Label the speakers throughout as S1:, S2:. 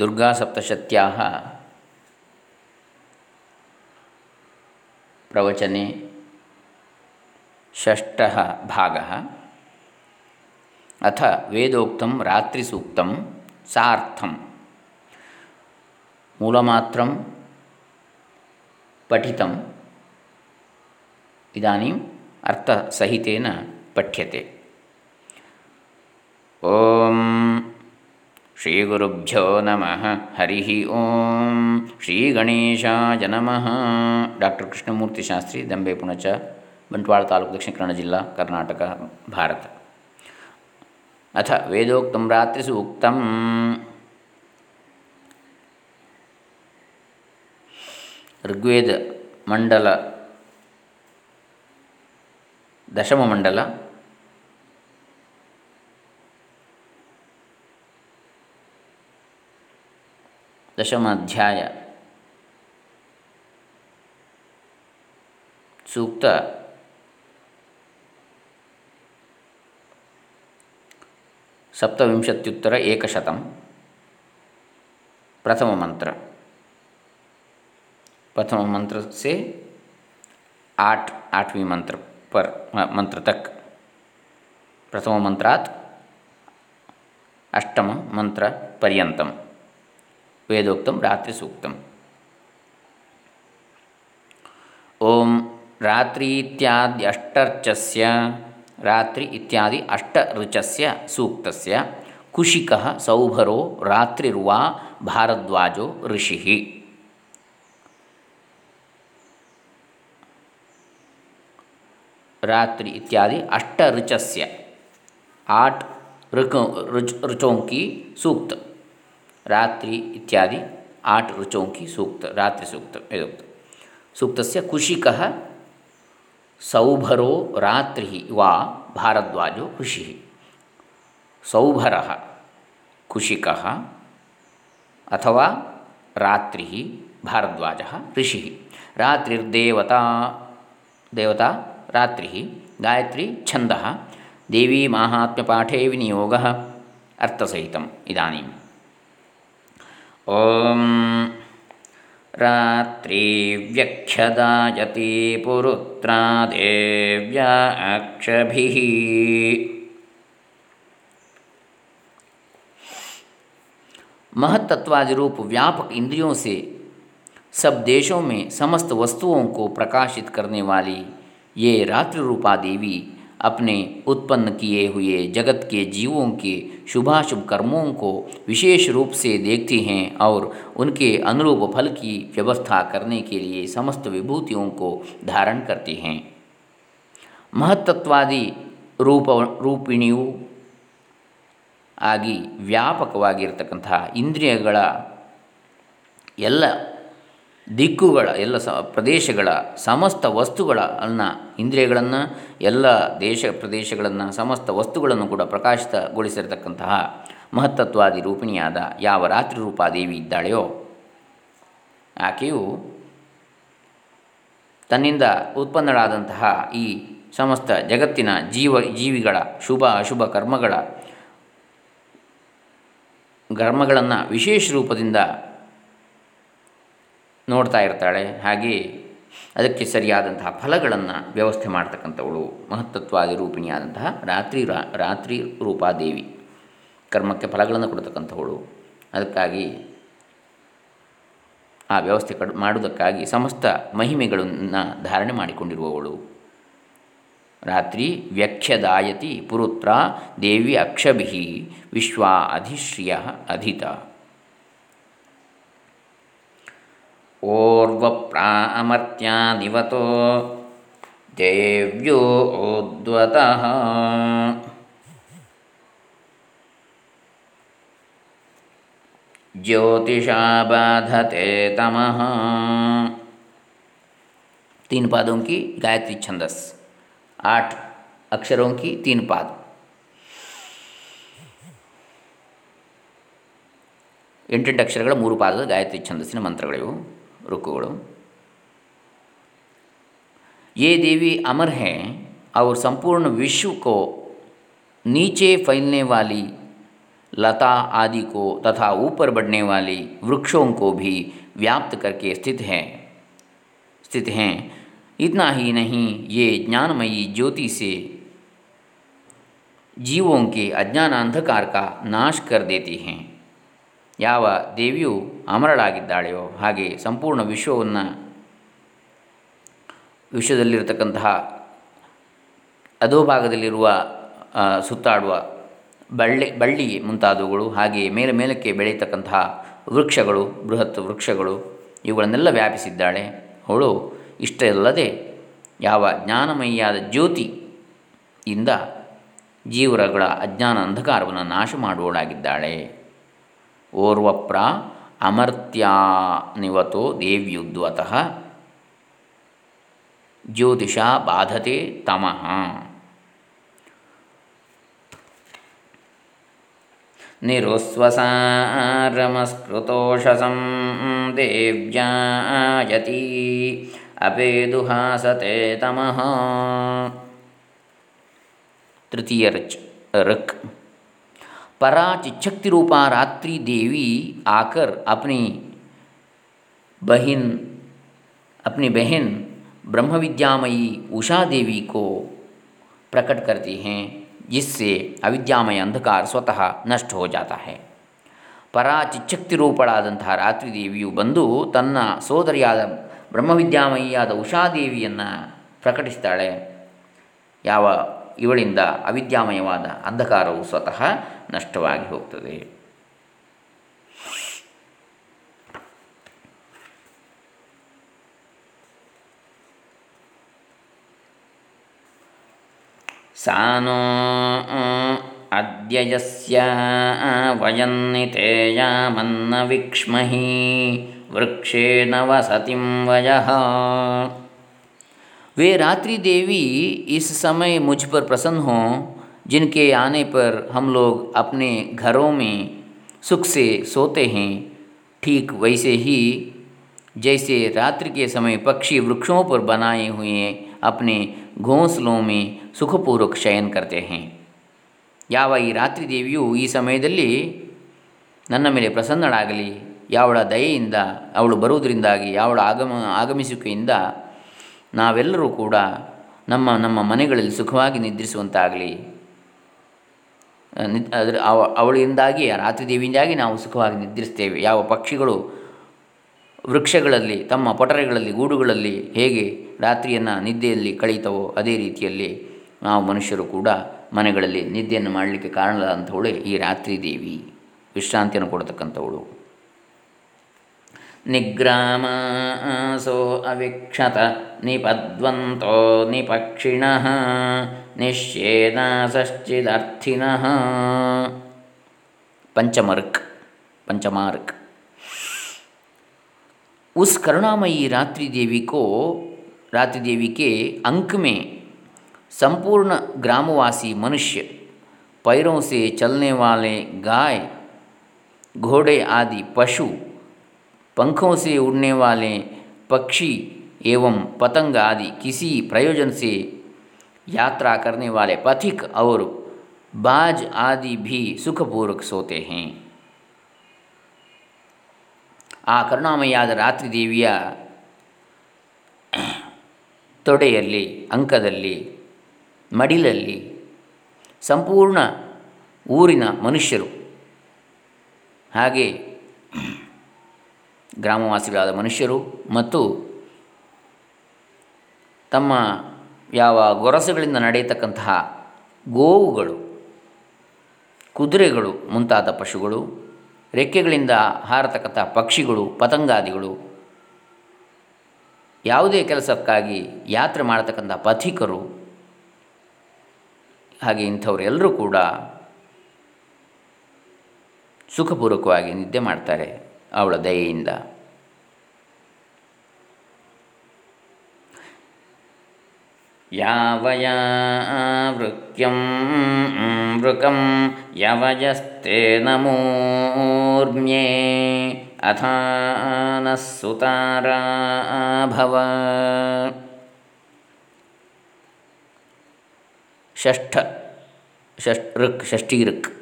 S1: दुर्गासप्तशत्याः प्रवचने षष्ठः भागः अथ वेदोक्तं रात्रिसूक्तं सार्थं मूलमात्रं पठितम् इदानीम् अर्थसहितेन पठ्यते ಶ್ರೀಗುರುಭ್ಯೋ ನಮಃ ಹರಿ ಓಂ ಶ್ರೀ ಗಣೇಶಾಯ ನಮಃ ಡಾಕ್ಟರ್ ಕೃಷ್ಣಮೂರ್ತಿ ಶಾಸ್ತ್ರಿ ದಂಬೆ ಪುಣಚ ಬಂಟ್ವಾಳ ತಾಲೂಕು ದಕ್ಷಿಣ ಕನ್ನಡ ಜಿಲ್ಲಾ ಕರ್ನಾಟಕ ಭಾರತ ಅಥ ವೇದೋಕ್ತ ರಾತ್ರಿಸು ಉಕ್ತ ಋಗ್ವೇದ ಮಂಡಲ ದಶಮಮಂಡಲ ದಶಮಾಧ್ಯಾಯ ಸೂಕ್ತ सप्तविंशत्युत्तर एकशतं प्रथम मंत्र प्रथम मंत्र से आठ आठवीं मंत्र पर मंत्र तक प्रथम मंत्रात् अष्टम मंत्र पर्यंतम वेदोक्तम रात्रि सूक्तम ओम रात्रि इत्यादि अष्टर्चस्य रात्रि इत्यादि अष्टऋचस्य सूक्तस्य, कुशिकः, सौभरो, रात्रिर्वा, भारद्वाजो, ऋषिः। रात्रि इत्यादि अष्टऋचस्य, आठ ऋक ऋचों की सूक्त रात्रि इत्यादि आठ ऋचों की सूक्त, रात्रि सूक्त वेदोक्त सूक्तस्य कुशिकः सौभरो रात्रि वा भारद्वाजो ऋषि। सौभर कुशिक अथवा रात्रि भारद्वाज ऋषि। रात्रिर्देवता, देवता रात्रि। गायत्री छंद देवी महात्म्यपाठे विनियोग। अर्थसहित इदानीम्। ओम रात्रिव्यक्षदायति पुरुत्रा देव्या अक्षभिः। रूप व्यापक इंद्रियों से सब देशों में समस्त वस्तुओं को प्रकाशित करने वाली ये रात्रि रूपा देवी अपने उत्पन्न किए हुए जगत के जीवों के शुभाशुभ कर्मों को विशेष रूप से देखती हैं और उनके अनुरूप फल की व्यवस्था करने के लिए समस्त विभूतियों को धारण करती हैं महत्त्वादि रूप ರೂಪಿಣಿಯು ಆಗಿ ವ್ಯಾಪಕವಾಗಿರ್ತಕ್ಕಂಥ ಇಂದ್ರಿಯಗಳ ಎಲ್ಲ ದಿಕ್ಕುಗಳ, ಎಲ್ಲ ಸ, ಪ್ರದೇಶಗಳ, ಸಮಸ್ತ ವಸ್ತುಗಳನ್ನು ಇಂದ್ರಿಯಗಳನ್ನು, ಎಲ್ಲ ದೇಶ ಪ್ರದೇಶಗಳನ್ನು, ಸಮಸ್ತ ವಸ್ತುಗಳನ್ನು ಕೂಡ ಪ್ರಕಾಶಿತಗೊಳಿಸಿರತಕ್ಕಂತಹ ಮಹತ್ತತ್ವಾದಿ ರೂಪಿಣಿಯಾದ ಯಾವ ರಾತ್ರಿ ರೂಪಾದೇವಿ ಇದ್ದಾಳೆಯೋ, ಆಕೆಯು ತನ್ನಿಂದ ಉತ್ಪನ್ನಳಾದಂತಹ ಈ ಸಮಸ್ತ ಜಗತ್ತಿನ ಜೀವ, ಜೀವಿಗಳ ಶುಭ, ಅಶುಭ ಕರ್ಮಗಳ ಕರ್ಮಗಳನ್ನು ವಿಶೇಷ ರೂಪದಿಂದ ನೋಡ್ತಾ ಇರ್ತಾಳೆ. ಹಾಗೆ ಅದಕ್ಕೆ ಸರಿಯಾದಂತಹ ಫಲಗಳನ್ನು ವ್ಯವಸ್ಥೆ ಮಾಡ್ತಕ್ಕಂಥವಳು. ಮಹತ್ತತ್ವಾದಿ ರೂಪಿಣಿಯಾದಂತಹ ರಾತ್ರಿ ರಾತ್ರಿ ರೂಪಾದೇವಿ. ಕರ್ಮಕ್ಕೆ ಫಲಗಳನ್ನು ಕೊಡ್ತಕ್ಕಂಥವಳು. ಅದಕ್ಕಾಗಿ ಆ ವ್ಯವಸ್ಥೆ ಕಡ್, ಮಾಡುವುದಕ್ಕಾಗಿ ಸಮಸ್ತ ಮಹಿಮೆಗಳನ್ನು ಧಾರಣೆ ಮಾಡಿಕೊಂಡಿರುವವಳು. ರಾತ್ರಿ ವ್ಯಖ್ಯದಾಯತಿ ಪುರುತ್ರ ದೇವಿ ಅಕ್ಷಭಿ ವಿಶ್ವ ಅಧಿಶ್ರಿಯ ಅಧಿತ. ಓರ್ವಪ್ರಾಮರ್ತ್ಯಾನಿವತೋ ದೇವ್ಯೋ ಓದ್ವತಃ ज्योतिषा बाधते तमः तीन पादों की गायत्री छंदस आठ अक्षरों की तीन पाद ಎಂಟೆಂಟು ಅಕ್ಷರಗಳ ಮೂರು ಪಾದದ ಗಾಯತ್ರಿ ಛಂದಸ್ಸಿನ ಮಂತ್ರಗಳಿವು रुकोड़ों। ये देवी अमर हैं और संपूर्ण विश्व को नीचे फैलने वाली लता आदि को तथा ऊपर बढ़ने वाली वृक्षों को भी व्याप्त करके स्थित हैं। स्थित हैं। इतना ही नहीं, ये ज्ञानमयी ज्योति से जीवों के अज्ञान अंधकार का नाश कर देती हैं। ಯಾವ ದೇವಿಯು ಅಮರಳಾಗಿದ್ದಾಳೆಯೋ ಹಾಗೆ ಸಂಪೂರ್ಣ ವಿಶ್ವವನ್ನು ವಿಶ್ವದಲ್ಲಿರತಕ್ಕಂತಹ ಅಧೋಭಾಗದಲ್ಲಿರುವ ಸುತ್ತಾಡುವ ಬಳ್ಳಿ ಬಳ್ಳಿ ಮುಂತಾದವುಗಳು ಹಾಗೆಯೇ ಮೇಲೆ ಮೇಲಕ್ಕೆ ಬೆಳೆಯತಕ್ಕಂತಹ ವೃಕ್ಷಗಳು, ಬೃಹತ್ ವೃಕ್ಷಗಳು ಇವುಗಳನ್ನೆಲ್ಲ ವ್ಯಾಪಿಸಿದ್ದಾಳೆ. ಅವಳು ಇಷ್ಟಲ್ಲದೆ ಯಾವ ಜ್ಞಾನಮಯಿಯಾದ ಜ್ಯೋತಿ ಇಂದ ಜೀವರಗಳ ಅಜ್ಞಾನ ಅಂಧಕಾರವನ್ನು ನಾಶ ಮಾಡುವಳಾಗಿದ್ದಾಳೆ ಓರ್ವಪ್ರ ಅಮರ್ತ್ಯಾನಿವತೋ ದೇವ್ಯುದ್ವತಃ. ಜ್ಯೋತಿಷ ಬಾಧತೆ ತಮಃ. ನಿರುಸ್ವಸಾರಮಸ್ಕೃತೋಷಸಂ ದೇವ್ಯಾಯತಿ ಅಪೇದುಹಾಸತೆ ತಮಃ. ತೃತೀಯ ರಚ್ ರಕ್ रक पराचिच्छक्ति रूपा रात्रि देवी आकर अपनी बहन अपनी बहन ब्रह्म विद्यामयी उषा देवी को प्रकट करती हैं जिससे अविद्यामय अंधकार स्वतः नष्ट हो जाता है ಪರಾಚಿಚ್ಚಕ್ತಿ ರೂಪಳಾದಂತಹ ರಾತ್ರಿ ದೇವಿಯು ಬಂದು ತನ್ನ ಸೋದರಿಯಾದ ಬ್ರಹ್ಮವಿದ್ಯಾಮಯಿಯಾದ ಉಷಾದೇವಿಯನ್ನು ಪ್ರಕಟಿಸ್ತಾಳೆ ಯಾವ ಇವಳಿಂದ ಅವಿದ್ಯಾಮಯವಾದ ಅಂಧಕಾರವು ಸ್ವತಃ ನಷ್ಟವಾಗಿ ಹೋಗ್ತದೆ. ಸಾನೋ ಅದ್ಯಯಸ್ಯ ವಯನ್ನಿತೇಯಾಮನ್ನ ವಿಕ್ಷ್ಮಹಿ ವೃಕ್ಷೇಣ ವಸತಿಂ ವಯಃ. वे रात्रि देवी इस समय मुझ पर प्रसन्न हों जिनके आने पर हम लोग अपने घरों में सुख से सोते हैं ठीक वैसे ही जैसे रात्रि के समय पक्षी वृक्षों पर बनाए हुए अपने घोंसलों में ಸುಖಪೂರ್ವಕ ಶಯನ್ करते हैं ಯಾವ ಈ ರಾತ್ರಿ ದೇವಿಯು ಈ ಸಮಯದಲ್ಲಿ ನನ್ನ ಮೇಲೆ ಪ್ರಸನ್ನಳಾಗಲಿ ಯಾವಳ ದಯೆಯಿಂದ ಅವಳು ಬರುವುದರಿಂದಾಗಿ ಯಾವಳ ಆಗಮ ಆಗಮಿಸುವಿಕೆಯಿಂದ ನಾವೆಲ್ಲರೂ ಕೂಡ ನಮ್ಮ ನಮ್ಮ ಮನೆಗಳಲ್ಲಿ ಸುಖವಾಗಿ ನಿದ್ರಿಸುವಂತಾಗಲಿ. ನಿ ಅದರ, ಅವ, ಅವಳಿಂದಾಗಿ, ರಾತ್ರಿ ದೇವಿಯಿಂದಾಗಿ ನಾವು ಸುಖವಾಗಿ ನಿದ್ರಿಸ್ತೇವೆ. ಯಾವ ಪಕ್ಷಿಗಳು ವೃಕ್ಷಗಳಲ್ಲಿ, ತಮ್ಮ ಪೊಟರೆಗಳಲ್ಲಿ, ಗೂಡುಗಳಲ್ಲಿ ಹೇಗೆ ರಾತ್ರಿಯನ್ನು ನಿದ್ದೆಯಲ್ಲಿ ಕಳೀತವೋ ಅದೇ ರೀತಿಯಲ್ಲಿ ನಾವು ಮನುಷ್ಯರು ಕೂಡ ಮನೆಗಳಲ್ಲಿ ನಿದ್ದೆಯನ್ನು ಮಾಡಲಿಕ್ಕೆ ಕಾರಣದಂಥವಳೆ ಈ ರಾತ್ರಿ ದೇವಿ. ವಿಶ್ರಾಂತಿಯನ್ನು ಕೊಡತಕ್ಕಂಥವಳು. निग्रामासो अविक्षत, निपद्वन्तो निपक्षिणः निश्येदासश्चिदर्थिनः पंचमर्क, पंचमार्क। उस करुणामयी रात्रि देवी को, रात्रि देवी के अंक में संपूर्ण ग्रामवासी मनुष्य, पैरों से चलने वाले गाय, घोड़े आदि पशु पंखों से उड़ने वाले पक्षी एवं पतंग आदि किसी प्रयोजन से यात्रा करने वाले पथिक और बाज आदि भी सुखपूर्वक सोते हैं ಆ ಕರುಣಾಮಯಿಯಾದ ರಾತ್ರಿ ದೇವಿಯ ತೊಡೆಯಲ್ಲಿ ಅಂಕದಲ್ಲಿ ಮಡಿಲಲ್ಲಿ ಸಂಪೂರ್ಣ ಊರಿನ ಮನುಷ್ಯರು ಹಾಗೆ ಗ್ರಾಮವಾಸಿಗಳಾದ ಮನುಷ್ಯರು ಮತ್ತು ತಮ್ಮ ಯಾವ ಗೊರಸುಗಳಿಂದ ನಡೆಯತಕ್ಕಂತಹ ಗೋವುಗಳು, ಕುದುರೆಗಳು, ಮುಂತಾದ ಪಶುಗಳು, ರೆಕ್ಕೆಗಳಿಂದ ಹಾರತಕ್ಕಂಥ ಪಕ್ಷಿಗಳು, ಪತಂಗಾದಿಗಳು, ಯಾವುದೇ ಕೆಲಸಕ್ಕಾಗಿ ಯಾತ್ರೆ ಮಾಡತಕ್ಕಂಥ ಪಥಿಕರು, ಹಾಗೆ ಇಂಥವರೆಲ್ಲರೂ ಕೂಡ ಸುಖಪೂರ್ವಕವಾಗಿ ನಿದ್ದೆ ಮಾಡ್ತಾರೆ. ಅವಳ ದಯೆಯಿಂದ. ಯಾವಯಾ ವೃಕ್ಯಂ ವೃಕಂ ಯವಯಸ್ತೆ ನಮೂರ್ಮ್ಯೆ ಅಥಾನಃ ಸುತಾರಾಭವ ಷಷ್ಠ ಷಷ್ಠ ಋಕ್ ಷಷ್ಠಿ ಋಕ್.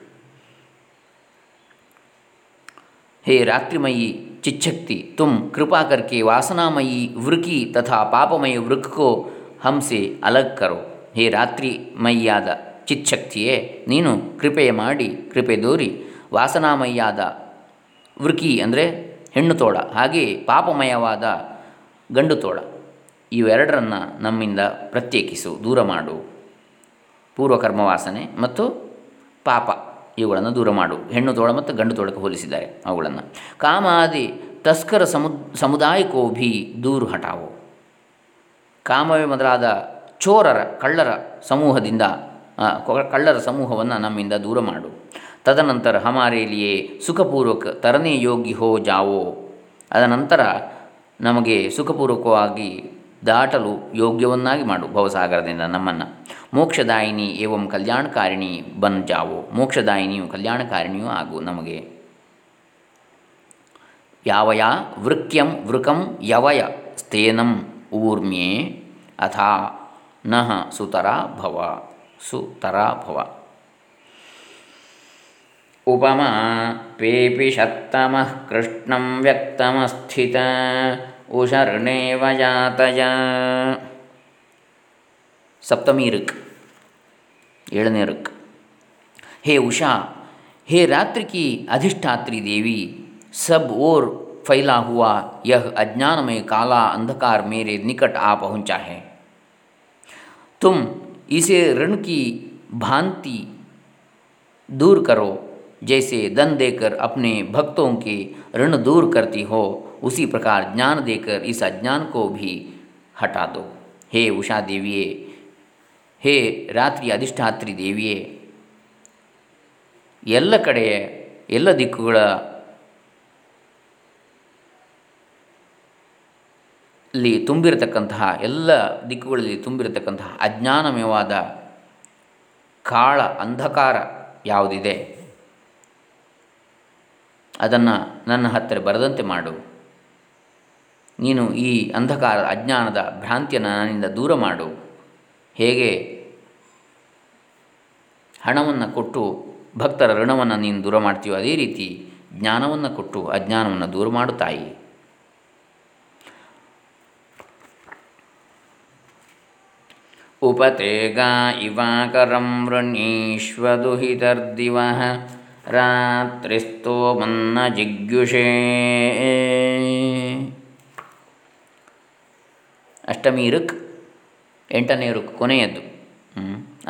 S1: ಹೇ ರಾತ್ರಿಮಯಿ ಚಿಚ್ಛಕ್ತಿ ತುಮ್ ಕೃಪಾ ಕರ್ಕೆ ವಾಸನಾಮಯಿ ವೃಕಿ ತಥಾ ಪಾಪಮಯಿ ವೃಕ್ಕೋ ಹಂಸೆ ಅಲಗ್ ಕರೋ ಹೇ ರಾತ್ರಿಮಯಿಯಾದ ಚಿಚ್ಛಕ್ತಿಯೇ, ನೀನು ಕೃಪೆಯ ಮಾಡಿ, ಕೃಪೆ ದೋರಿ. ವಾಸನಾಮಯಿಯಾದ ವೃಕಿ ಅಂದರೆ ಹೆಣ್ಣು ತೋಳ ಹಾಗೆಯೇ ಪಾಪಮಯವಾದ ಗಂಡು ತೋಳ. ಇವೆರಡರನ್ನು ನಮ್ಮಿಂದ ಪ್ರತ್ಯೇಕಿಸು, ದೂರ ಮಾಡು. ಪೂರ್ವಕರ್ಮ ವಾಸನೆ ಮತ್ತು ಪಾಪ. ಇವುಗಳನ್ನು ದೂರ ಮಾಡು. ಹೆಣ್ಣು ತೋಳ ಮತ್ತು ಗಂಡು ತೋಳಕ್ಕೆ ಹೋಲಿಸಿದ್ದಾರೆ ಅವುಗಳನ್ನು. ಕಾಮಾದಿ ತಸ್ಕರ ಸಮು ಸಮುದಾಯಕ್ಕೋ ಭೀ ದೂರು ಹಟಾವು ಕಾಮವೇ ಮೊದಲಾದ ಚೋರರ, ಕಳ್ಳರ ಸಮೂಹದಿಂದ ಕಳ್ಳರ ಸಮೂಹವನ್ನು ನಮ್ಮಿಂದ ದೂರ ಮಾಡು. ತದನಂತರ ಹಮಾರೇಲಿಯೇ ಸುಖಪೂರ್ವಕ ತರನೇ ಯೋಗಿ ಹೋ ಜಾವೋ. ಅದನಂತರ ನಮಗೆ ಸುಖಪೂರ್ವಕವಾಗಿ ದಾಟಲು ಯೋಗ್ಯವನ್ನಾಗಿ ಮಾಡು. ಭವಸಾಗರದಿಂದ ನಮ್ಮನ್ನು. ಮೋಕ್ಷದಾಯಿನಿ ಏವಂ ಕಲ್ಯಾಣಕಾರಿಣಿ ಬನ್ ಜಾವೋ ಮೋಕ್ಷದಾಯಿನಿಯು ಕಲ್ಯಾಣಕಾರಿಣಿಯೂ ಆಗು ನಮಗೆ. ಯಾವಯ ವೃಕ್ಯಂ ವೃಕಂ ಯವಯ ಸ್ಥೇನಂ ಊರ್ಮ್ಯೆ ಅಥಾ ನಹ ಸುತರ ಭವ. ಸುತರ ಭವ. ಉಪಮಾ ಪೇಪಿಷತ್ತಮಃ ಕೃಷ್ಣಂ ವ್ಯಕ್ತಮಸ್ಥಿತ. ಉಷರ್ಣೇವ ಜಾತಯ ಸಪ್ತಮಿ ಋಕ್ ಏಳನೇ ಋಕ್ हे उषा हे रात्रि की अधिष्ठात्री देवी सब ओर फैला हुआ यह अज्ञानमय काला अंधकार मेरे निकट आ पहुंचा है तुम इसे ऋण की भांति दूर करो जैसे धन देकर अपने भक्तों के ऋण दूर करती हो उसी प्रकार ज्ञान देकर इस अज्ञान को भी हटा दो हे उषा देविये हे ರಾತ್ರಿ ಅಧಿಷ್ಠಾತ್ರಿ ದೇವಿಯೇ ಎಲ್ಲ ಕಡೆಯ ಎಲ್ಲ ದಿಕ್ಕುಗಳ ಅಲ್ಲಿ ತುಂಬಿರತಕ್ಕಂತಹ ಎಲ್ಲ ದಿಕ್ಕುಗಳಲ್ಲಿ ತುಂಬಿರತಕ್ಕಂತಹ ಅಜ್ಞಾನಮಯವಾದ ಕಾಳ ಅಂಧಕಾರ ಯಾವುದಿದೆ ಅದನ್ನು ನನ್ನ ಹತ್ತಿರ ಬರದಂತೆ ಮಾಡು. ನೀನು ಈ ಅಂಧಕಾರ ಅಜ್ಞಾನದ ಭ್ರಾಂತಿಯನ್ನು ನನ್ನಿಂದ ದೂರ ಮಾಡು. ಹೇಗೆ? ಹಣವನ್ನು ಕೊಟ್ಟು ಭಕ್ತರ ಋಣವನ್ನು ನೀನು ದೂರ ಮಾಡ್ತೀಯೋ ಅದೇ ರೀತಿ ಜ್ಞಾನವನ್ನು ಕೊಟ್ಟು ಅಜ್ಞಾನವನ್ನು ದೂರ ಮಾಡು ತಾಯಿ. ಉಪತೇಗಾ ಇವಾಕರಂ ವೃಣೀಶ್ವದುಹಿತರ್ದಿವ ರಾತ್ರಿಸ್ತೋ ಮನ್ನ ಜಿಗ್ಯುಷೇ ಅಷ್ಟಮಿ ಋಕ್ ಎಂಟನೇ ಋಕ್ ಕೊನೆಯದ್ದು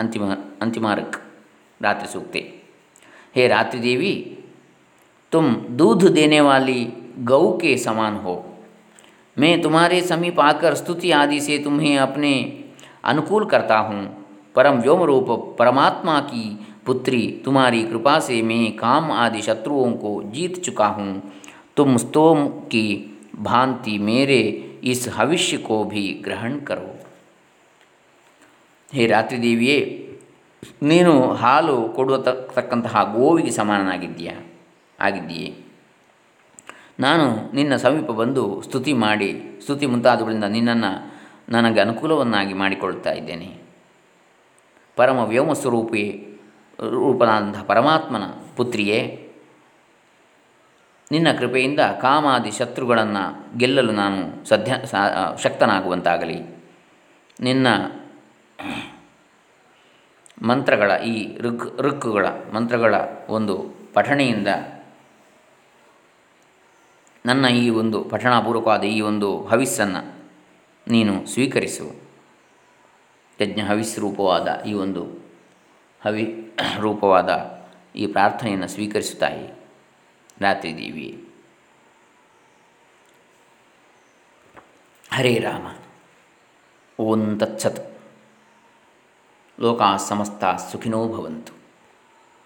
S1: ಅಂತಿಮ ಅಂತಿಮ ಋಕ್ रात्रि सूक्ति हे रात्रि देवी तुम दूध देने वाली गौ के समान हो मैं तुम्हारे समीप आकर स्तुति आदि से तुम्हें अपने अनुकूल करता हूँ परम व्योम रूप परमात्मा की पुत्री तुम्हारी कृपा से मैं काम आदि शत्रुओं को जीत चुका हूँ तुम स्तोम की भांति मेरे इस भविष्य को भी ग्रहण करो हे रात्रि देविये ನೀನು ಹಾಲು ಕೊಡುವ ತಕ್ಕಂತಹ ಗೋವಿಗೆ ಸಮಾನನಾಗಿದ್ದೀಯ ಆಗಿದ್ದೀಯೇ ನಾನು ನಿನ್ನ ಸಮೀಪ ಬಂದು ಸ್ತುತಿ ಮಾಡಿ ಸ್ತುತಿ ಮುಂತಾದವುಗಳಿಂದ ನಿನ್ನನ್ನು ನನಗೆ ಅನುಕೂಲವನ್ನಾಗಿ ಮಾಡಿಕೊಳ್ಳುತ್ತಾ ಇದ್ದೇನೆ ಪರಮ ವ್ಯೋಮ ಸ್ವರೂಪಿ ರೂಪನಾದಂತಹ ಪರಮಾತ್ಮನ ಪುತ್ರಿಯೇ, ನಿನ್ನ ಕೃಪೆಯಿಂದ ಕಾಮಾದಿ ಶತ್ರುಗಳನ್ನು ಗೆಲ್ಲಲು ನಾನು ಸದ್ಯ ಶಕ್ತನಾಗುವಂತಾಗಲಿ. ನಿನ್ನ ಮಂತ್ರಗಳ ಈ ಋಕ್, ಋಕ್ಕುಗಳ ಮಂತ್ರಗಳ ಒಂದು ಪಠಣೆಯಿಂದ ನನ್ನ ಈ ಒಂದು ಪಠಣಾಪೂರ್ವಕವಾದ ಈ ಒಂದು ಹವಿಸ್ಸನ್ನು ನೀನು ಸ್ವೀಕರಿಸು. ಯಜ್ಞ ಹವಿಸ್ ರೂಪವಾದ ಈ ಒಂದು ಹವಿ ರೂಪವಾದ ಈ ಪ್ರಾರ್ಥನೆಯನ್ನು ಸ್ವೀಕರಿಸುತ್ತಾಯಿ ರಾತ್ರಿ ದೇವಿ ಹರೇ ರಾಮ ಓಂ ತತ್ಸತ್ ಲೋಕಾ ಸಮಸ್ತ ಸುಖಿನೋ ಭವಂತು